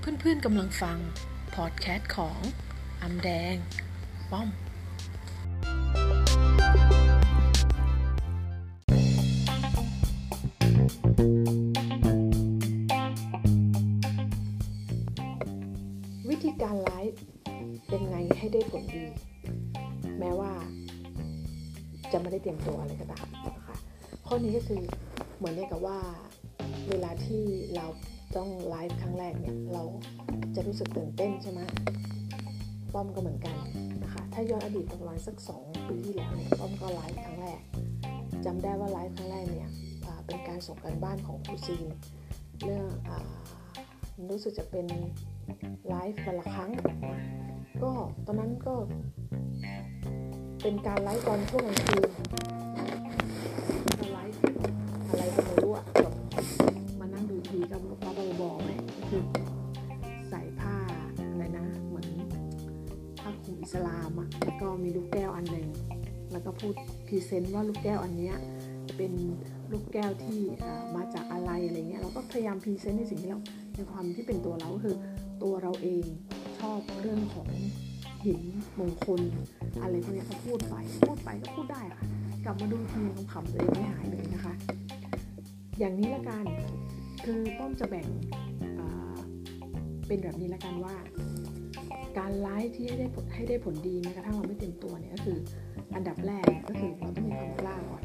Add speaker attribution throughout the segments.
Speaker 1: เพื่อนๆกำลังฟัง พอดแคสต์ของอำแดง ป้อม วิธีการไลฟ์เป็นไงให้ได้ผลดี แม้ว่า จะไม่ได้เตรียมตัวอะไรก็ตามนะคะข้อนี้ก็คือเหมือนกับว่า เวลาที่เรา ต้องไลฟ์ครั้งแรกเนี่ยเราจะรู้สึกตื่นเต้นใช่ไหมป้อมก็เหมือนกันนะคะ ถ้าย้อนอดีตประมาณสักสองปีที่แล้วเนี่ยป้อมก็ไลฟ์ครั้งแรกจำได้ว่าไลฟ์ครั้งแรกเนี่ยเป็นการส่งกันบ้านของครูซีนเรื่องอรู้สึกจะเป็นไลฟ์วันละครั้ง ก็ตอนนั้นก็เป็นการไลฟ์ตอนช่วงกลางคืน present ว่าลูกแก้วอันนี้เป็นลูกแก้วที่มาจากอะไรอะไรเงี้ยเราก็พยายาม present ในสิ่งที่เราในความที่เป็นตัวเราคือตัวเราเองชอบเรื่องของหินมงคลอะไรพวกนี้เขาพูดไปพูดไปก็พูดได้ค่ะ กลับมาดูทีคำขำตัวเองไม่หายเลยนะคะ อย่างนี้ละกันคือป้อมจะแบ่งเป็นแบบนี้ละกันว่า การไลฟ์ที่ให้ได้ให้ได้ผลดีแม้กระทั่งเราไม่เต็มตัวเนี่ยก็คือ อันดับแรกก็คือเราต้องมีความกล้าก่อน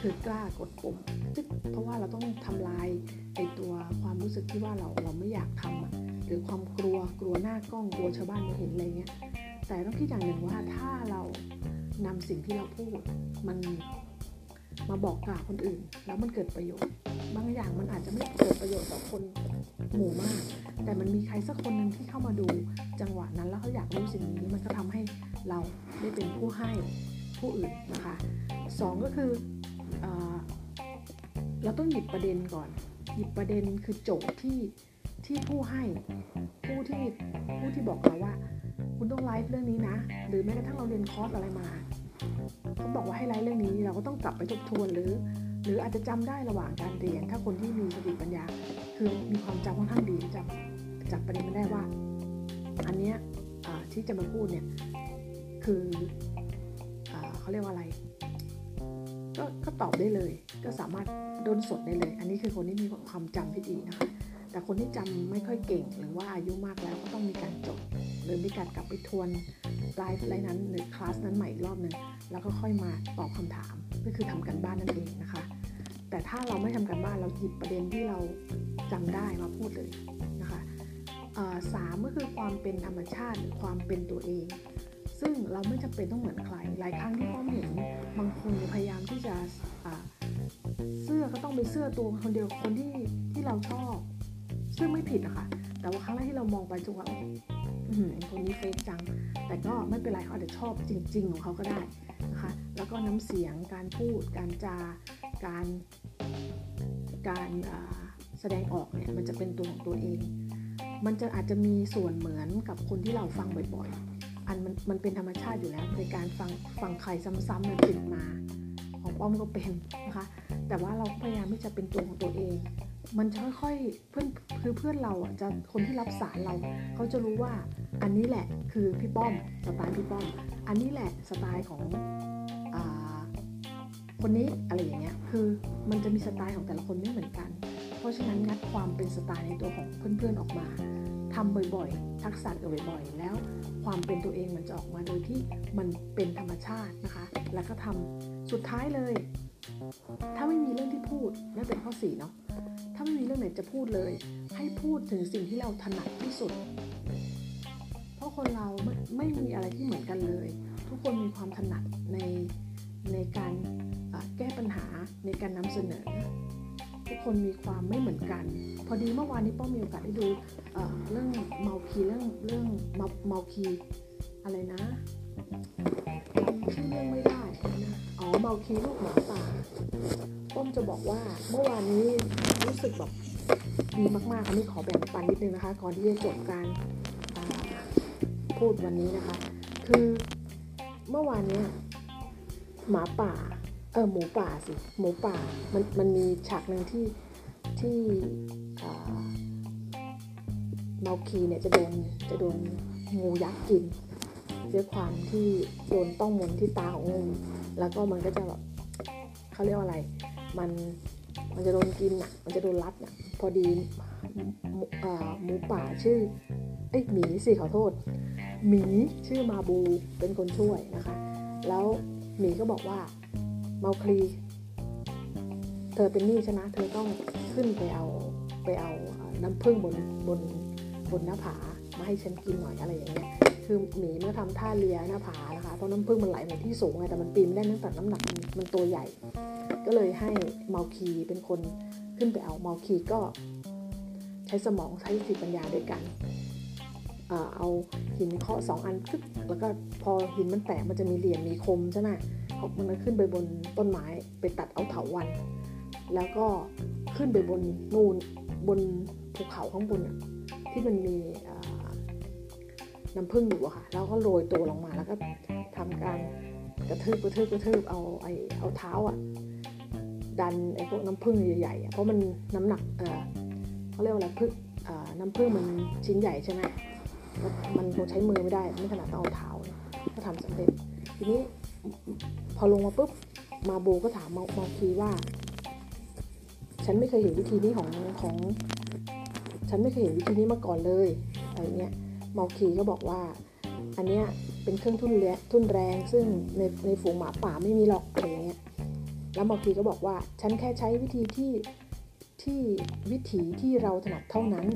Speaker 1: คือกล้ากดปุ่มเพราะว่าเราต้องทำลายไอตัวความรู้สึกที่ว่าเราเราไม่อยากทำอะหรือความกลัวกลัวหน้ากล้องกลัวชาวบ้านมาเห็นอะไรเงี้ยแต่ต้องคิดอย่างหนึ่งว่าถ้าเรานำสิ่งที่เราพูดมันมาบอกกล่าวคนอื่น แล้วมันเกิดประโยชน์ บางอย่างมันอาจจะไม่เกิดประโยชน์ต่อคนหมู่มาก แต่มันมีใครสักคนหนึ่งที่เข้ามาดูจังหวะนั้นแล้วเขาอยากรู้สิ่งนี้มันก็ทำให้เราได้เป็นผู้ให้ผู้อื่นนะคะสองก็คือเอเราต้องหยิบประเด็นก่อน หยิบประเด็นคือโจทย์ที่ที่ผู้ให้ผู้ที่ผู้ที่บอกเราว่า คุณต้องไลฟ์เรื่องนี้นะ หรือแม้กระทั่งเราเรียนคอร์สอะไรมาเขาบอกว่าให้ไลฟ์เรื่องนี้เราก็ต้องกลับไปทบทวนหรือ หรืออาจจะจำได้ระหว่างการเรียน ถ้าคนที่มีสติปัญญา คือมีความจำค่อนข้างดีจะ จับประเด็นมันได้ว่า อันเนี้ยที่จะมาพูดเนี่ยคืออเขาเรียกว่าอะไรก็ก็ตอบได้เลย ก็สามารถโดนสดได้เลย อันนี้คือคนที่มีความจำที่ดีนะคะแต่คนที่จำไม่ค่อยเก่ง หรือว่าอายุมากแล้วก็ต้องมีการจดหรือมีการกลับไปทวนไลฟ์ไลน์นั้น หรือคลาสนั้นใหม่อีกรอบหนึ่งแล้วก็ค่อยมาตอบคำถามก็คือทำกันบ้านนั่นเองนะคะ แต่ถ้าเราไม่ทำกันบ้านเราหยิบประเด็นที่เราจำได้มาพูดเลย สามก็คือความเป็นธรรมชาติหรือความเป็นตัวเอง ซึ่งเราไม่จำเป็นต้องเหมือนใคร หลายครั้งที่พ่อเห็นบางคนพยายามที่จะเสื้อก็ต้องเป็นเสื้อตัวคนเดียวคนที่ที่เราชอบ ซึ่งไม่ผิดนะคะแต่ว่าครั้งแรกที่เรามองไปจุงว่าคนนี้เฟกจัง แต่ก็ไม่เป็นไรเขาอาจจะชอบจริง ๆ ของเขาก็ได้นะคะ แล้วก็น้ำเสียง การพูด การจา การ การแสดงออกเนี่ย มันจะเป็นตัวของตัวเอง มันจะอาจจะมีส่วนเหมือนกับคนที่เราฟังบ่อยๆ อันมันมันเป็นธรรมชาติอยู่แล้วในการฟังฟังใครซ้ำๆมันติดมา ของป้อมก็เป็นนะคะ แต่ว่าเราพยายามที่จะเป็นตัวของตัวเอง มันจะค่อยๆเพื่อนคือเพื่อนเราอะจะคนที่รับสารเราเขาจะรู้ว่าอันนี้แหละคือพี่ป้อมสไตล์พี่ป้อม อันนี้แหละสไตล์ของอคนนี้อะไรอย่างเงี้ยคือมันจะมีสไตล์ของแต่ละคนไม่เหมือนกัน เพราะฉะนั้นงัดความเป็นสไตล์ในตัวของเพื่อนๆออกมาทำบ่อยๆ ทักษะกิดบ่อยๆ แล้วความเป็นตัวเองมันจะออกมาโดยที่มันเป็นธรรมชาตินะคะ แล้วก็ทำสุดท้ายเลย ถ้าไม่มีเรื่องที่พูดนั่นเป็นข้อสี่เนาะถ้าไม่มีเรื่องไหนจะพูดเลย ให้พูดถึงสิ่งที่เราถนัดที่สุด เพราะคนเราไม่ไม่มีอะไรที่เหมือนกันเลย ทุกคนมีความถนัดในในการแก้ปัญหาในการนำเสนอ ทุกคนมีความไม่เหมือนกัน พอดีเมื่อวานนี้ป้อมมีโอกาสได้ดูเเรื่องเมาคีเรื่องเรื่องเมาเมาคีอะไรนะชื่อเรื่องไม่ได้นะอ๋อเมาคีลูกหมาป่าป้อมจะบอกว่าเมื่อวานนี้รู้สึกแบบดีมากๆอันนี้ขอแบ่งปันนิดนึงนะคะก่อนที่จะจบการพูดวันนี้นะคะ คือเมื่อวานเนี้ยหมาป่า เออหมูป่าสิหมูป่ามันมันมีฉากหนึ่งที่ที่เมาคีเนี่ยจะโดนจะโดนงูยักษ์กินด้วยความที่โดนต้องมนที่ตาของงูแล้วก็มันก็จะแบบเขาเรียกว่าอะไร มันมันจะโดนกินอะมันจะโดนรัดอะพอดีหมูป่าชื่อเอ้ยหมีสิขอโทษหมีชื่อมาบูเป็นคนช่วยนะคะ แล้วหมีก็บอกว่า เมาคลี เธอเป็นหนี้ชนะ เธอต้องขึ้นไปเอาไปเอาน้ำผึ้งบนบนบนหน้าผามาให้ฉันกินหน่อยอะไรอย่างเงี้ย คือหมีเมื่อทำท่าเลียหน้าผานะคะ เพราะน้ำผึ้งมันไหลมาที่สูงไง แต่มันปีนไม่ได้เนื่องจากน้ำหนักมันตัวใหญ่ ก็เลยให้เมาคีเป็นคนขึ้นไปเอาเมาคีก็ใช้สมองใช้สติปัญญาด้วยกัน เอาหินเคาะสองอันึแล้วก็พอหินมันแตกมันจะมีเหลี่ยมมีคมใช่ไหม เขามันก็ขึ้นไปบนต้นไม้ไปตัดเอาเถาวัน แล้วก็ขึ้นไปบนนูนบนภูเขาข้างบนที่มันมีน้ำผึ้งอยู่อะค่ะ แล้วก็โรยตัวลงมาแล้วก็ทำการกระทืบกระทืบกระทืบเอาไอเอาเท้าอะดันไอพวกน้ำผึ้งใหญ่ๆเพราะมันน้ำหนักเออเขาเรียกว่าอะไรพึ่งน้ำผึ้งมันชิ้นใหญ่ใช่ไหมมันคงใช้มือไม่ได้ไม่ขนาดต้องเอาเท้าก็ทำสำเร็จทีนี้ พอลงมาปุ๊บมาโบก็ถามมามาคีว่า ฉันไม่เคยเห็นวิธีนี้ของของ ฉันไม่เคยเห็นวิธีนี้มาก่อนเลยอะไรเงี้ยมาคีก็บอกว่า อันเนี้ยเป็นเครื่องทุ่นแรงทุ่นแรง ซึ่งในในฝูงหมาป่าไม่มีหรอกอะไรเงี้ยแล้วมาคีก็บอกว่า ฉันแค่ใช้วิธีที่ที่วิถีที่เราถนัดเท่านั้น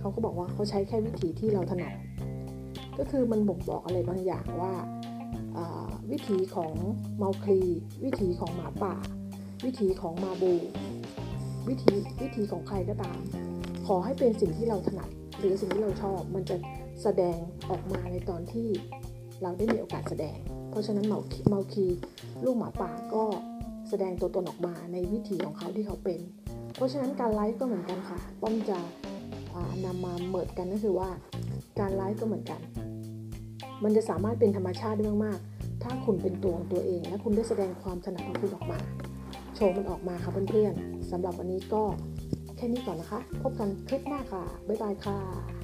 Speaker 1: เขาก็บอกว่าเขาใช้แค่วิถีที่เราถนัด ก็คือมันบ่งบอกอะไรบางอย่างว่า วิถีของเมาคลี วิถีของหมาป่า วิถีของมาบู วิธีวิธีของใครก็ตาม ขอให้เป็นสิ่งที่เราถนัด หรือสิ่งที่เราชอบมันจะแสดงออกมาในตอนที่เราได้มีโอกาสแสดง เพราะฉะนั้นเมาคีเมาคีลูกหมาป่าก็แสดงตัวตนออกมาในวิถีของเขาที่เขาเป็น เพราะฉะนั้นการไลฟ์ก็เหมือนกันค่ะ ป้อมจะอ่านำมาเมิดกันก็คือว่า การไลฟ์ก็เหมือนกัน มันจะสามารถเป็นธรรมชาติได้มากๆ ถ้าคุณเป็นตัวของตัวเอง และคุณได้แสดงความถนัดของคุณออกมา โชว์มันออกมาค่ะเพื่อนๆสำหรับวันนี้ก็แค่นี้ก่อนนะคะ พบกันคลิปหน้าค่ะ บ๊ายบายค่ะ